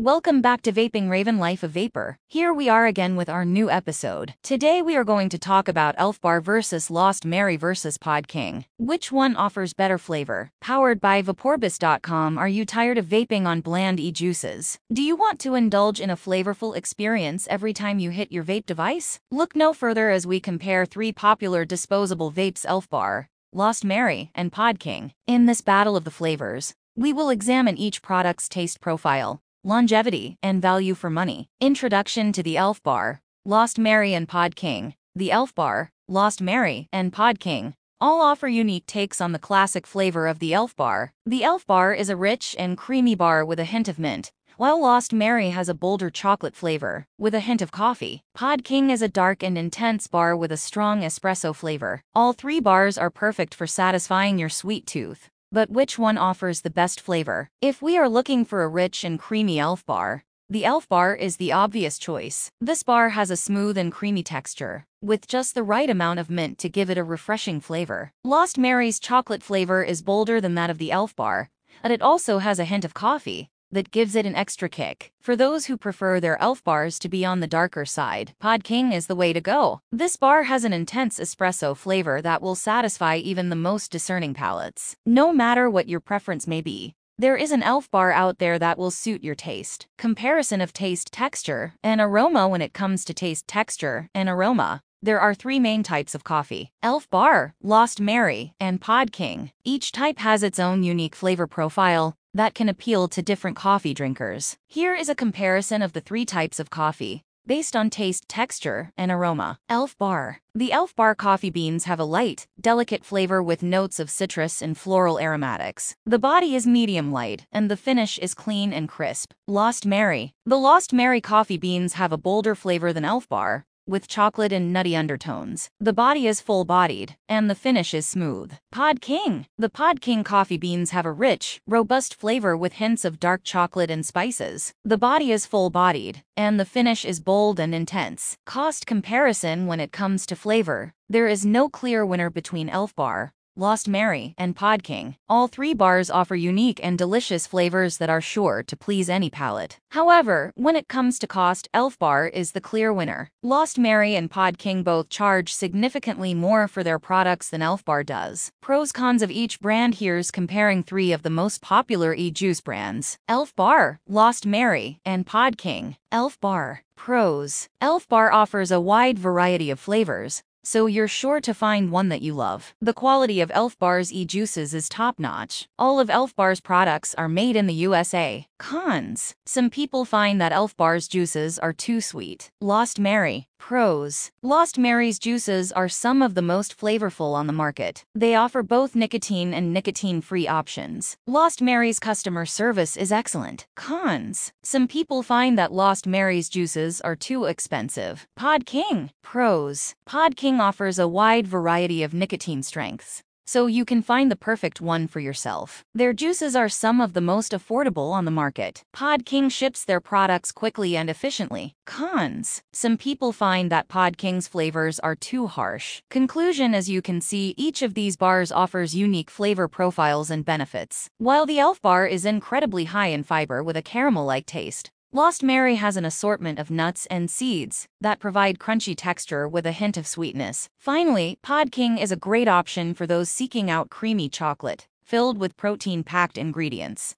Welcome back to Vaping Raven Life of Vapor. Here we are again with our new episode. Today we are going to talk about Elf Bar versus Lost Mary versus Pod King. Which one offers better flavor? Powered by Vaporboss.com, are you tired of vaping on bland e juices? Do you want to indulge in a flavorful experience every time you hit your vape device? Look no further as we compare three popular disposable vapes Elf Bar, Lost Mary, and Pod King. In this battle of the flavors, we will examine each product's taste profile longevity, and value for money. Introduction to the Elf Bar, Lost Mary and Pod King. The Elf Bar, Lost Mary, and Pod King all offer unique takes on the classic flavor of the Elf Bar. The Elf Bar is a rich and creamy bar with a hint of mint, while Lost Mary has a bolder chocolate flavor, with a hint of coffee. Pod King is a dark and intense bar with a strong espresso flavor. All three bars are perfect for satisfying your sweet tooth. But which one offers the best flavor? If we are looking for a rich and creamy elf bar, the Elf Bar is the obvious choice. This bar has a smooth and creamy texture, with just the right amount of mint to give it a refreshing flavor. Lost Mary's chocolate flavor is bolder than that of the Elf Bar, and it also has a hint of coffee, that gives it an extra kick. For those who prefer their elf bars to be on the darker side, Pod King is the way to go. This bar has an intense espresso flavor that will satisfy even the most discerning palates. No matter what your preference may be, there is an elf bar out there that will suit your taste. Comparison of taste texture and aroma when it comes to taste texture and aroma. There are three main types of coffee Elf Bar, Lost Mary, and Pod King. Each type has its own unique flavor profile, that can appeal to different coffee drinkers. Here is a comparison of the three types of coffee, based on taste, texture, and aroma. Elf Bar. The Elf Bar coffee beans have a light, delicate flavor with notes of citrus and floral aromatics. The body is medium light, and the finish is clean and crisp. Lost Mary. The Lost Mary coffee beans have a bolder flavor than Elf Bar, with chocolate and nutty undertones. The body is full-bodied, and the finish is smooth. Pod King. The Pod King coffee beans have a rich, robust flavor with hints of dark chocolate and spices. The body is full-bodied, and the finish is bold and intense. Cost comparison when it comes to flavor. There is no clear winner between Elf Bar, Lost Mary, and Pod King. All three bars offer unique and delicious flavors that are sure to please any palate. However, when it comes to cost, Elf Bar is the clear winner. Lost Mary and Pod King both charge significantly more for their products than Elf Bar does. Pros cons of each brand here's comparing three of the most popular e-juice brands. Elf Bar, Lost Mary, and Pod King. Elf Bar. Pros. Elf Bar offers a wide variety of flavors, so you're sure to find one that you love. The quality of Elf Bar's e-juices is top-notch. All of Elf Bar's products are made in the USA. Cons. Some people find that Elf Bar's juices are too sweet. Lost Mary. Pros. Lost Mary's juices are some of the most flavorful on the market. They offer both nicotine and nicotine-free options. Lost Mary's customer service is excellent. Cons. Some people find that Lost Mary's juices are too expensive. Pod King. Pros. Pod King offers a wide variety of nicotine strengths so you can find the perfect one for yourself. Their juices are some of the most affordable on the market. Pod King ships their products quickly and efficiently. Cons. Some people find that Pod King's flavors are too harsh. Conclusion As you can see, each of these bars offers unique flavor profiles and benefits. While the Elf Bar is incredibly high in fiber with a caramel-like taste, Lost Mary has an assortment of nuts and seeds that provide crunchy texture with a hint of sweetness. Finally, Pod King is a great option for those seeking out creamy chocolate, filled with protein-packed ingredients.